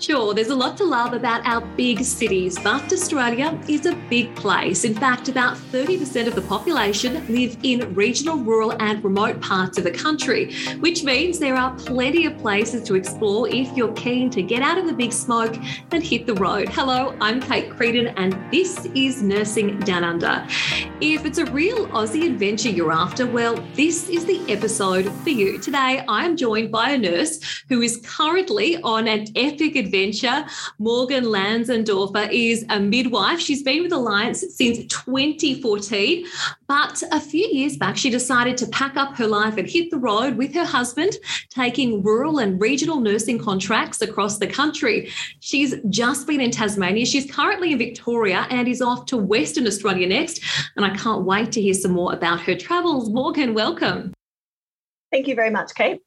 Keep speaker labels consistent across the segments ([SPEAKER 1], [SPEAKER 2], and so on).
[SPEAKER 1] Sure, there's a lot to love about our big cities, but Australia is a big place. In fact, about 30% of the population live in regional, rural, and remote parts of the country, which means there are plenty of places to explore if you're keen to get out of the big smoke and hit the road. Hello, I'm Kate Creedon, and this is Nursing Down Under. If it's a real Aussie adventure you're after, well, this is the episode for you. Today, I am joined by a nurse who is currently on an epic adventure adventure. Morgan Lanzendoerfer is a midwife. She's been with Alliance since 2014, but a few years back, she decided to pack up her life and hit the road with her husband, taking rural and regional nursing contracts across the country. She's just been in Tasmania. She's currently in Victoria and is off to Western Australia next. And I can't wait to hear some more about her travels. Morgan, welcome.
[SPEAKER 2] Thank you very much, Kate.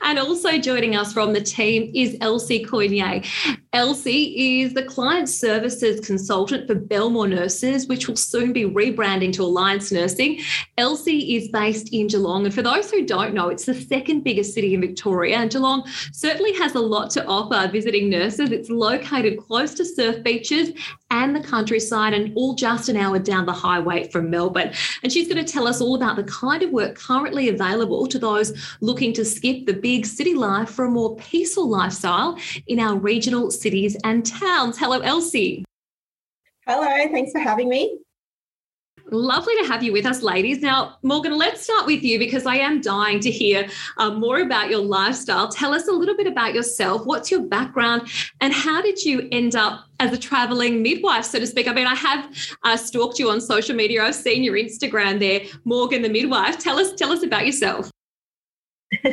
[SPEAKER 1] And also joining us from the team is Elsie Coignet. Elsie is the client services consultant for Belmore Nurses, which will soon be rebranding to Alliance Nursing. Elsie is based in Geelong. And for those who don't know, it's the second biggest city in Victoria. And Geelong certainly has a lot to offer visiting nurses. It's located close to surf beaches and the countryside, and all just an hour down the highway from Melbourne. And she's going to tell us all about the kind of work currently available to those looking to skip the big city life for a more peaceful lifestyle in our regional cities and towns. Hello, Elsie.
[SPEAKER 2] Hello, thanks for having me.
[SPEAKER 1] Lovely to have you with us, ladies. Now, Morgan, let's start with you because I am dying to hear uh, more about your lifestyle. Tell us a little bit about yourself. What's your background, and how did you end up as a traveling midwife, so to speak? I mean, I have uh, stalked you on social media. I've seen your Instagram there, Morgan the midwife. Tell us, tell us about yourself.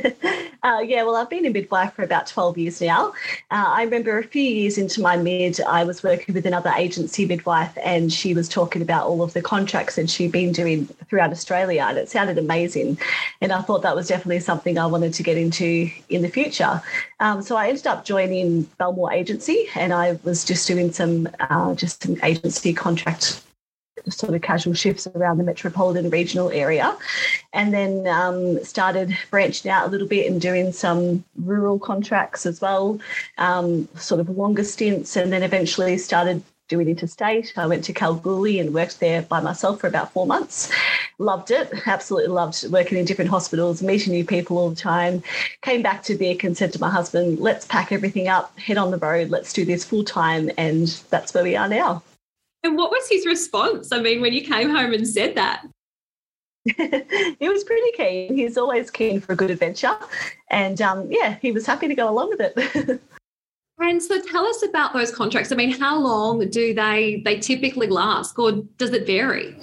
[SPEAKER 2] uh, yeah, well, I've been a midwife for about 12 years now. Uh, I remember a few years into my mid, I was working with another agency midwife, and she was talking about all of the contracts that she'd been doing throughout Australia, and it sounded amazing. And I thought that was definitely something I wanted to get into in the future. Um, so I ended up joining Belmore Agency, and I was just doing some uh, just some agency contract sort of casual shifts around the metropolitan regional area. And then um, started branching out a little bit and doing some rural contracts as well, um, sort of longer stints, and then eventually started doing interstate. I went to Kalgoorlie and worked there by myself for about four months. Loved it, absolutely loved working in different hospitals, meeting new people all the time. Came back to Vic and said to my husband, let's pack everything up, head on the road, let's do this full time. And that's where we are now.
[SPEAKER 1] And what was his response? I mean, when you came home and said that?
[SPEAKER 2] he was pretty keen. He's always keen for a good adventure. And um, yeah, he was happy to go along with it.
[SPEAKER 1] and so tell us about those contracts. I mean, how long do they they typically last or does it vary?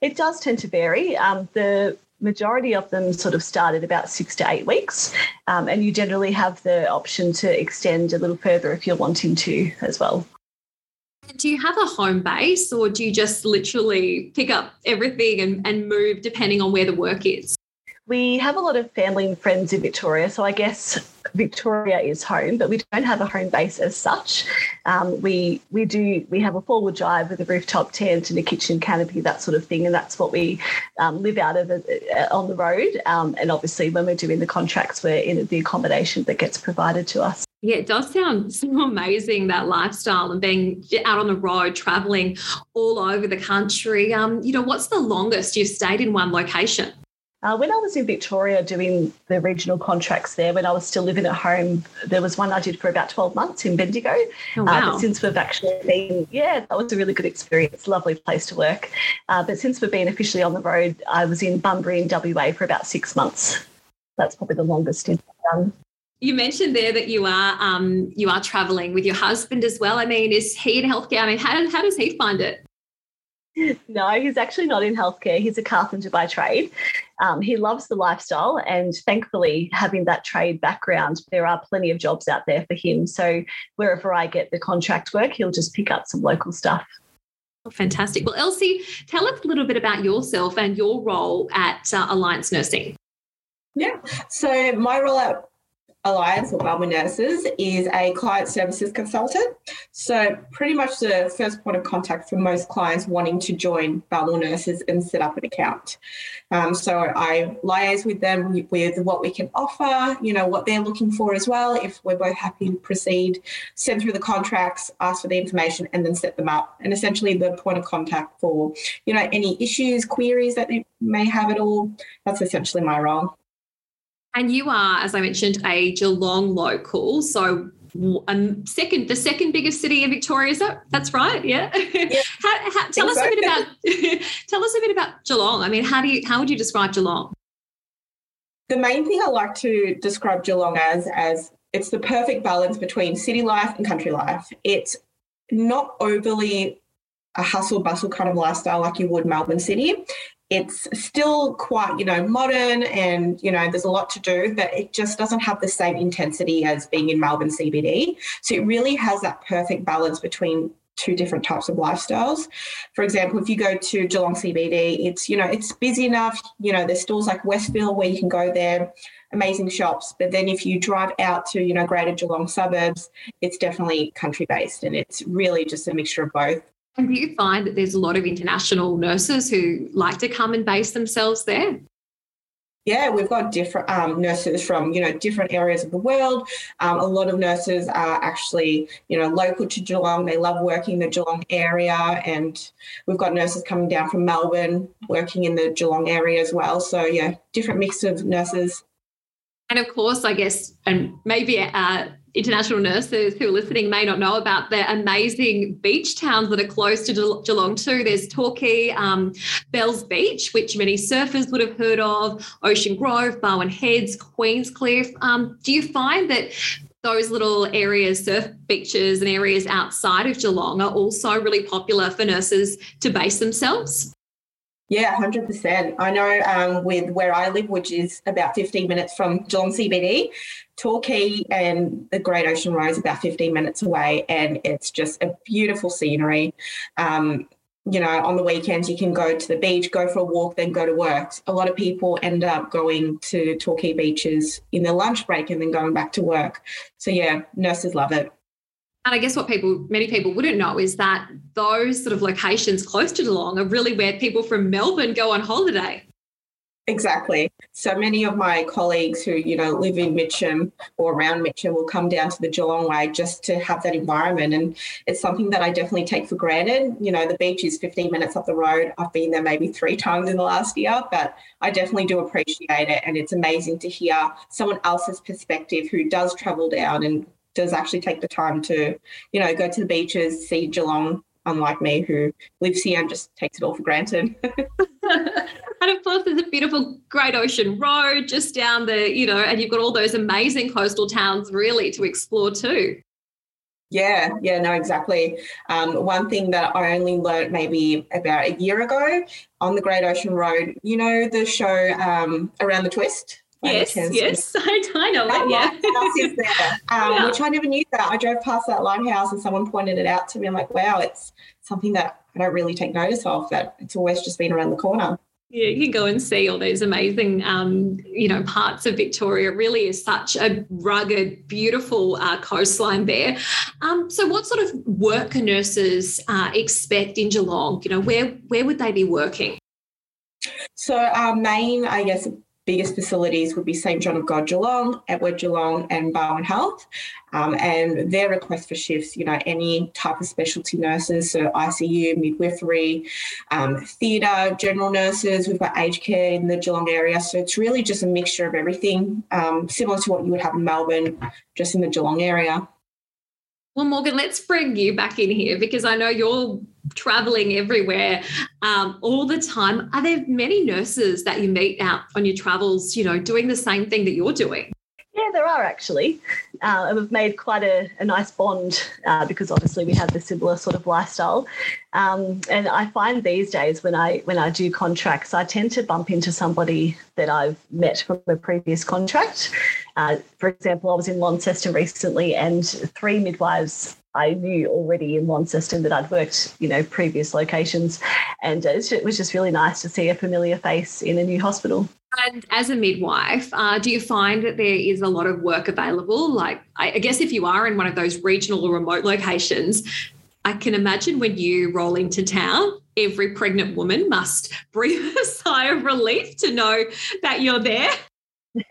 [SPEAKER 2] It does tend to vary. Um, the majority of them sort of start at about six to eight weeks. Um, and you generally have the option to extend a little further if you're wanting to as well.
[SPEAKER 1] Do you have a home base or do you just literally pick up everything and, and move depending on where the work is?
[SPEAKER 2] We have a lot of family and friends in Victoria, so I guess Victoria is home, but we don't have a home base as such. Um, we we do we have a four wheel drive with a rooftop tent and a kitchen canopy, that sort of thing, and that's what we um, live out of uh, on the road. Um, and obviously, when we're doing the contracts, we're in the accommodation that gets provided to us.
[SPEAKER 1] Yeah, it does sound so amazing that lifestyle and being out on the road, traveling all over the country. Um, you know, what's the longest you've stayed in one location?
[SPEAKER 2] Uh, when I was in Victoria doing the regional contracts there, when I was still living at home, there was one I did for about 12 months in Bendigo.
[SPEAKER 1] Oh, wow.
[SPEAKER 2] Uh, but since we've actually been, yeah, that was a really good experience, lovely place to work. Uh, but since we've been officially on the road, I was in Bunbury in WA for about six months. That's probably the longest I've done.
[SPEAKER 1] You mentioned there that you are um, you are traveling with your husband as well. I mean, is he in healthcare? I mean, how, how does he find it?
[SPEAKER 2] No, he's actually not in healthcare. He's a carpenter by trade. Um, he loves the lifestyle, and thankfully, having that trade background, there are plenty of jobs out there for him. So wherever I get the contract work, he'll just pick up some local stuff.
[SPEAKER 1] Oh, fantastic. Well, Elsie, tell us a little bit about yourself and your role at uh, Alliance Nursing.
[SPEAKER 3] Yeah. So my role at Alliance or Balma Nurses is a client services consultant. So, pretty much the first point of contact for most clients wanting to join Balma Nurses and set up an account. Um, so, I liaise with them with what we can offer, you know, what they're looking for as well. If we're both happy to proceed, send through the contracts, ask for the information, and then set them up. And essentially, the point of contact for, you know, any issues, queries that they may have at all. That's essentially my role.
[SPEAKER 1] And you are, as I mentioned, a Geelong local. So um, second, the second biggest city in Victoria. Is that that's right? Yeah. yeah how, how, tell us so. a bit about tell us a bit about Geelong. I mean, how do you how would you describe Geelong?
[SPEAKER 3] The main thing I like to describe Geelong as as it's the perfect balance between city life and country life. It's not overly a hustle bustle kind of lifestyle like you would Melbourne City it's still quite you know modern and you know there's a lot to do but it just doesn't have the same intensity as being in melbourne cbd so it really has that perfect balance between two different types of lifestyles. For example if you go to geelong cbd it's you know it's busy enough you know there's stores like Westfield where you can go there amazing shops but then if you drive out to you know greater geelong suburbs it's definitely country based and it's really just a mixture of both
[SPEAKER 1] and do you find that there's a lot of international nurses who like to come and base themselves there?
[SPEAKER 3] Yeah, we've got different um, nurses from you know different areas of the world. Um, a lot of nurses are actually you know local to Geelong. They love working the Geelong area, and we've got nurses coming down from Melbourne working in the Geelong area as well. So yeah, different mix of nurses.
[SPEAKER 1] And of course, I guess, and maybe uh, international nurses who are listening may not know about the amazing beach towns that are close to Geelong too. There's Torquay, um, Bells Beach, which many surfers would have heard of, Ocean Grove, Barwon Heads, Queenscliff. Um, do you find that those little areas, surf beaches and areas outside of Geelong are also really popular for nurses to base themselves?
[SPEAKER 3] Yeah, 100%. I know um, with where I live, which is about 15 minutes from Geelong CBD, Torquay and the Great Ocean Road is about 15 minutes away, and it's just a beautiful scenery. Um, you know, on the weekends, you can go to the beach, go for a walk, then go to work. A lot of people end up going to Torquay beaches in their lunch break and then going back to work. So, yeah, nurses love it.
[SPEAKER 1] And I guess what people, many people wouldn't know is that those sort of locations close to Geelong are really where people from Melbourne go on holiday.
[SPEAKER 3] Exactly. So many of my colleagues who, you know, live in Mitcham or around Mitcham will come down to the Geelong Way just to have that environment. And it's something that I definitely take for granted. You know, the beach is 15 minutes up the road. I've been there maybe three times in the last year, but I definitely do appreciate it. And it's amazing to hear someone else's perspective who does travel down and does actually take the time to, you know, go to the beaches, see Geelong, unlike me who lives here and just takes it all for granted.
[SPEAKER 1] and of course, there's a beautiful Great Ocean Road just down the, you know, and you've got all those amazing coastal towns really to explore too.
[SPEAKER 3] Yeah, yeah, no, exactly. Um, one thing that I only learnt maybe about a year ago on the Great Ocean Road, you know, the show um, Around the Twist?
[SPEAKER 1] Yes, yes, I, I know that. Yeah, lighthouse
[SPEAKER 3] is there, um, yeah. which I never knew that. I drove past that lighthouse and someone pointed it out to me. I'm like, wow, it's something that I don't really take notice of. That it's always just been around the corner.
[SPEAKER 1] Yeah, you can go and see all those amazing, um, you know, parts of Victoria. It really is such a rugged, beautiful uh, coastline there. Um, so, what sort of work nurses uh, expect in Geelong? You know, where where would they be working?
[SPEAKER 3] So, our main, I guess, biggest facilities would be St John of God Geelong, Epworth Geelong, and Barwon Health. Um, and their request for shifts, you know, any type of specialty nurses, so ICU, midwifery, um, theatre, general nurses. We've got aged care in the Geelong area. So it's really just a mixture of everything, um, similar to what you would have in Melbourne, just in the Geelong area.
[SPEAKER 1] Well, Morgan, let's bring you back in here because I know you're traveling everywhere um, all the time. Are there many nurses that you meet out on your travels, you know, doing the same thing that you're doing?
[SPEAKER 2] Yeah, there are actually. Uh, and we've made quite a, a nice bond uh, because obviously we have the similar sort of lifestyle. Um, and I find these days when I when I do contracts, I tend to bump into somebody that I've met from a previous contract. Uh, for example, I was in Launceston recently, and three midwives I knew already in one system that I'd worked, you know, previous locations, and it was just really nice to see a familiar face in a new hospital.
[SPEAKER 1] And as a midwife, uh, do you find that there is a lot of work available? Like, I, I guess if you are in one of those regional or remote locations, I can imagine when you roll into town, every pregnant woman must breathe a sigh of relief to know that you're there.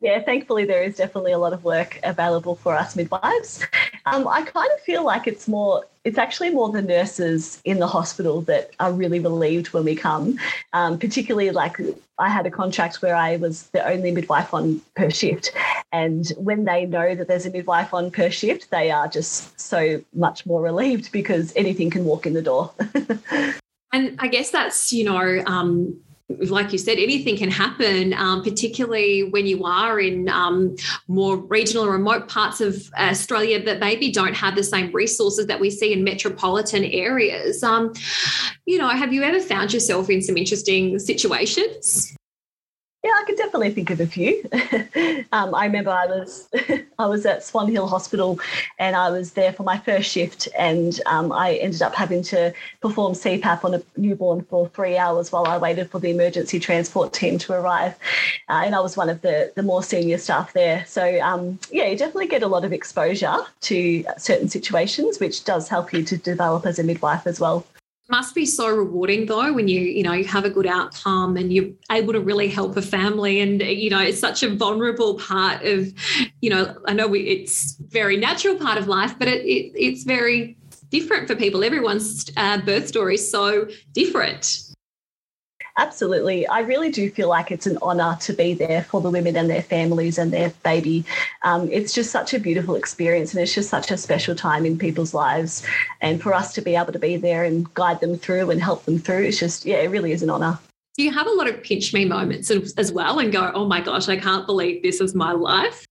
[SPEAKER 2] yeah, thankfully there is definitely a lot of work available for us midwives. Um, I kind of feel like it's more, it's actually more the nurses in the hospital that are really relieved when we come. Um, particularly like I had a contract where I was the only midwife on per shift, and when they know that there's a midwife on per shift, they are just so much more relieved because anything can walk in the door.
[SPEAKER 1] and I guess that's you know. Um, like you said, anything can happen, um, particularly when you are in um, more regional or remote parts of Australia that maybe don't have the same resources that we see in metropolitan areas. Um, you know, have you ever found yourself in some interesting situations?
[SPEAKER 2] Yeah, I could definitely think of a few. um, I remember I was I was at Swan Hill Hospital, and I was there for my first shift, and um, I ended up having to perform CPAP on a newborn for three hours while I waited for the emergency transport team to arrive, uh, and I was one of the the more senior staff there. So um, yeah, you definitely get a lot of exposure to certain situations, which does help you to develop as a midwife as well
[SPEAKER 1] must be so rewarding though when you you know you have a good outcome and you're able to really help a family. And you know it's such a vulnerable part of you know i know we, it's very natural part of life but it, it it's very different for people. Everyone's uh, birth story is so different
[SPEAKER 2] Absolutely. I really do feel like it's an honour to be there for the women and their families and their baby. Um, it's just such a beautiful experience and it's just such a special time in people's lives. And for us to be able to be there and guide them through and help them through, it's just, yeah, it really is an honour.
[SPEAKER 1] Do you have a lot of pinch me moments as well and go, oh my gosh, I can't believe this is my life?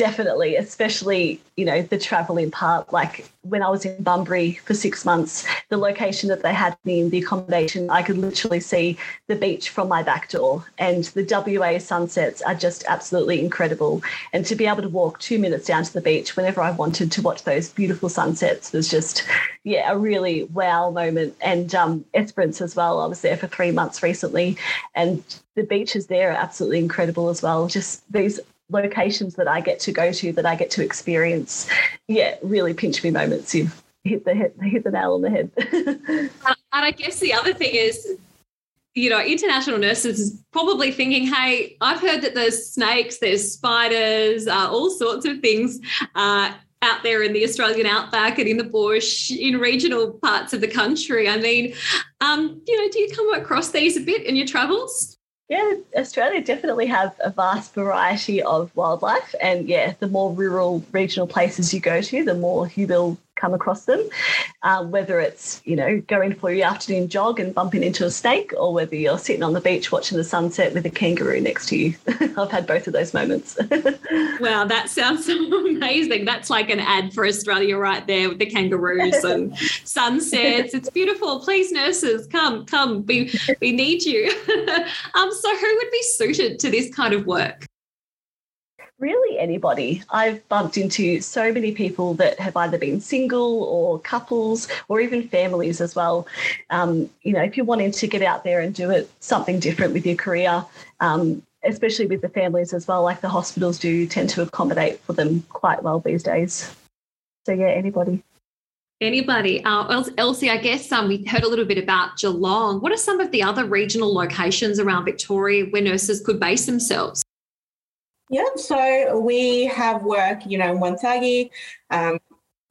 [SPEAKER 2] Definitely, especially, you know, the traveling part. Like when I was in Bunbury for six months, the location that they had me in the accommodation, I could literally see the beach from my back door. And the WA sunsets are just absolutely incredible. And to be able to walk two minutes down to the beach whenever I wanted to watch those beautiful sunsets was just, yeah, a really wow moment. And um, Esperance as well. I was there for three months recently. And the beaches there are absolutely incredible as well. Just these locations that I get to go to, that I get to experience, yeah, really pinch me moments. You've hit the hit, hit the nail on the head.
[SPEAKER 1] and I guess the other thing is, you know, international nurses is probably thinking, hey, I've heard that there's snakes, there's spiders, uh, all sorts of things. Uh, out there in the Australian outback and in the bush, in regional parts of the country. I mean, um, you know, do you come across these a bit in your travels?
[SPEAKER 2] Yeah, Australia definitely have a vast variety of wildlife, and yeah, the more rural regional places you go to, the more you will come across them. Um, whether it's you know going for your afternoon jog and bumping into a snake, or whether you're sitting on the beach watching the sunset with a kangaroo next to you. I've had both of those moments.
[SPEAKER 1] wow, that sounds amazing. That's like an ad for Australia right there with the kangaroos and sunsets. It's beautiful. Please, nurses, come, come. We we need you. um, so who would be suited to this kind of work?
[SPEAKER 2] Really anybody. I've bumped into so many people that have either been single or couples or even families as well. Um, you know, if you're wanting to get out there and do it something different with your career, um, especially with the families as well, like the hospitals do tend to accommodate for them quite well these days. So yeah, anybody.
[SPEAKER 1] Anybody. Uh, Elsie, I guess um, we heard a little bit about Geelong. What are some of the other regional locations around Victoria where nurses could base themselves?
[SPEAKER 3] Yeah, so we have work, you know, in Wonthaggi, um,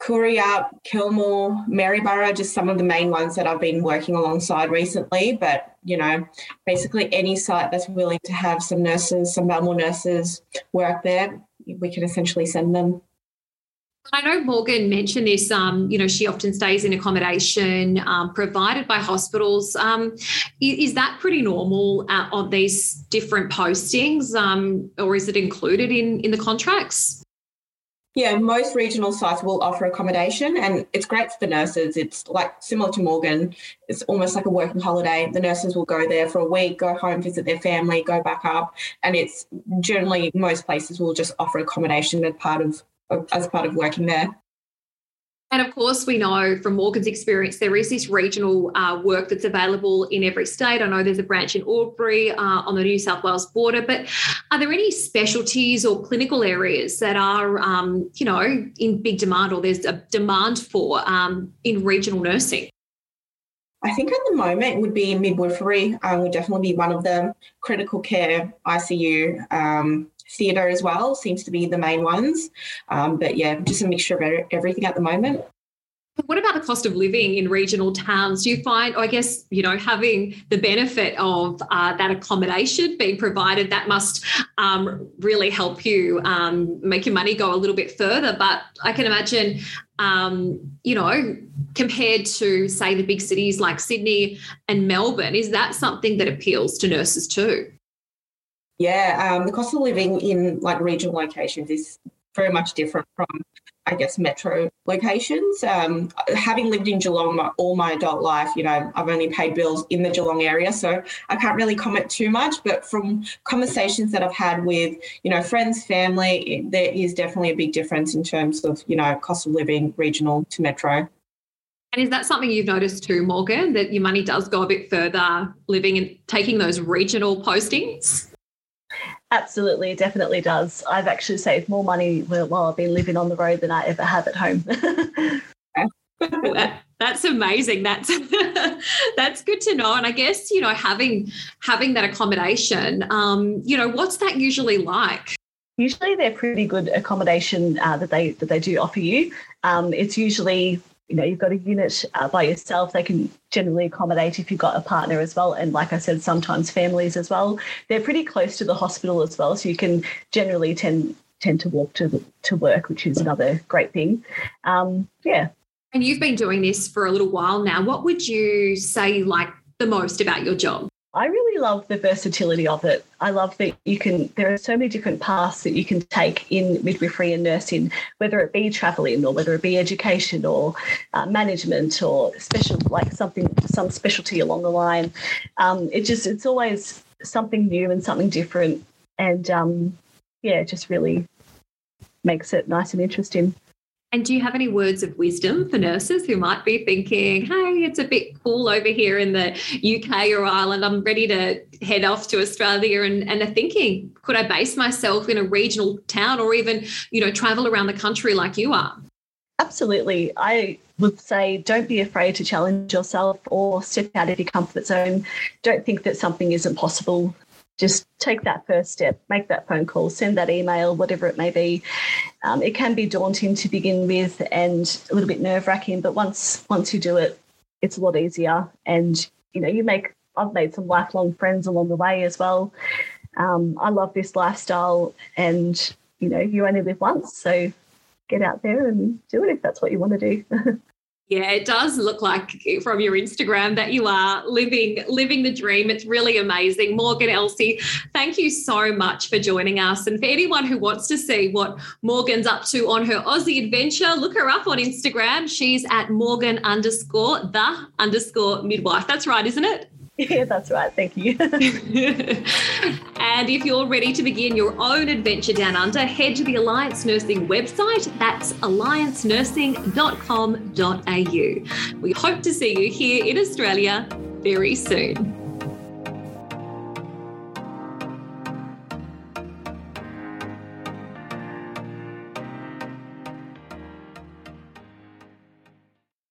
[SPEAKER 3] Kuriap, Kilmore, Maryborough, just some of the main ones that I've been working alongside recently. But, you know, basically any site that's willing to have some nurses, some Balmore nurses work there, we can essentially send them.
[SPEAKER 1] I know Morgan mentioned this. Um, you know, she often stays in accommodation um, provided by hospitals. Um, is that pretty normal uh, on these different postings, um, or is it included in in the contracts?
[SPEAKER 3] Yeah, most regional sites will offer accommodation, and it's great for the nurses. It's like similar to Morgan. It's almost like a working holiday. The nurses will go there for a week, go home, visit their family, go back up, and it's generally most places will just offer accommodation as part of as part of working there.
[SPEAKER 1] And of course, we know from Morgan's experience, there is this regional uh, work that's available in every state. I know there's a branch in Albury uh, on the New South Wales border, but are there any specialties or clinical areas that are, um, you know, in big demand or there's a demand for um, in regional nursing?
[SPEAKER 3] I think at the moment would be midwifery um, would definitely be one of them. Critical care, ICU, um, theatre as well seems to be the main ones. Um, but yeah, just a mixture of everything at the moment.
[SPEAKER 1] What about the cost of living in regional towns? Do you find, I guess, you know, having the benefit of uh, that accommodation being provided, that must um, really help you um, make your money go a little bit further. But I can imagine, um, you know, compared to, say, the big cities like Sydney and Melbourne, is that something that appeals to nurses too?
[SPEAKER 3] Yeah, um, the cost of living in like regional locations is very much different from, I guess, metro locations. Um, having lived in Geelong my, all my adult life, you know, I've only paid bills in the Geelong area, so I can't really comment too much. But from conversations that I've had with, you know, friends, family, there is definitely a big difference in terms of, you know, cost of living regional to metro.
[SPEAKER 1] And is that something you've noticed too, Morgan, that your money does go a bit further living and taking those regional postings?
[SPEAKER 2] Absolutely, definitely does. I've actually saved more money while I've been living on the road than I ever have at home.
[SPEAKER 1] that, that's amazing. That's that's good to know. And I guess you know having having that accommodation, um, you know, what's that usually like?
[SPEAKER 2] Usually, they're pretty good accommodation uh, that they that they do offer you. Um, it's usually you know you've got a unit uh, by yourself they can generally accommodate if you've got a partner as well and like i said sometimes families as well. They're pretty close to the hospital as well so you can generally tend tend to walk to the, to work which is another great thing. Um, yeah.
[SPEAKER 1] And you've been doing this for a little while now. What would you say like the most about your job
[SPEAKER 2] I really love the versatility of it. I love that you can, there are so many different paths that you can take in midwifery and nursing, whether it be traveling or whether it be education or uh, management or special, like something, some specialty along the line. Um, it just, it's always something new and something different. And um, yeah, it just really makes it nice and interesting.
[SPEAKER 1] And do you have any words of wisdom for nurses who might be thinking, hey, it's a bit cool over here in the UK or Ireland. I'm ready to head off to Australia and, and are thinking, could I base myself in a regional town or even, you know, travel around the country like you are?
[SPEAKER 2] Absolutely. I would say don't be afraid to challenge yourself or step out of your comfort zone. Don't think that something isn't possible just take that first step, make that phone call, send that email, whatever it may be. Um, it can be daunting to begin with and a little bit nerve wracking, but once once you do it, it's a lot easier. And you know, you make I've made some lifelong friends along the way as well. Um, I love this lifestyle, and you know, you only live once, so get out there and do it if that's what you want to do.
[SPEAKER 1] Yeah, it does look like from your Instagram that you are living living the dream. It's really amazing. Morgan Elsie, thank you so much for joining us. And for anyone who wants to see what Morgan's up to on her Aussie adventure, look her up on Instagram. She's at Morgan underscore the underscore midwife. That's right, isn't it?
[SPEAKER 2] Yeah, that's right. Thank you.
[SPEAKER 1] and if you're ready to begin your own adventure down under, head to the Alliance Nursing website. That's alliancenursing.com.au. We hope to see you here in Australia very soon.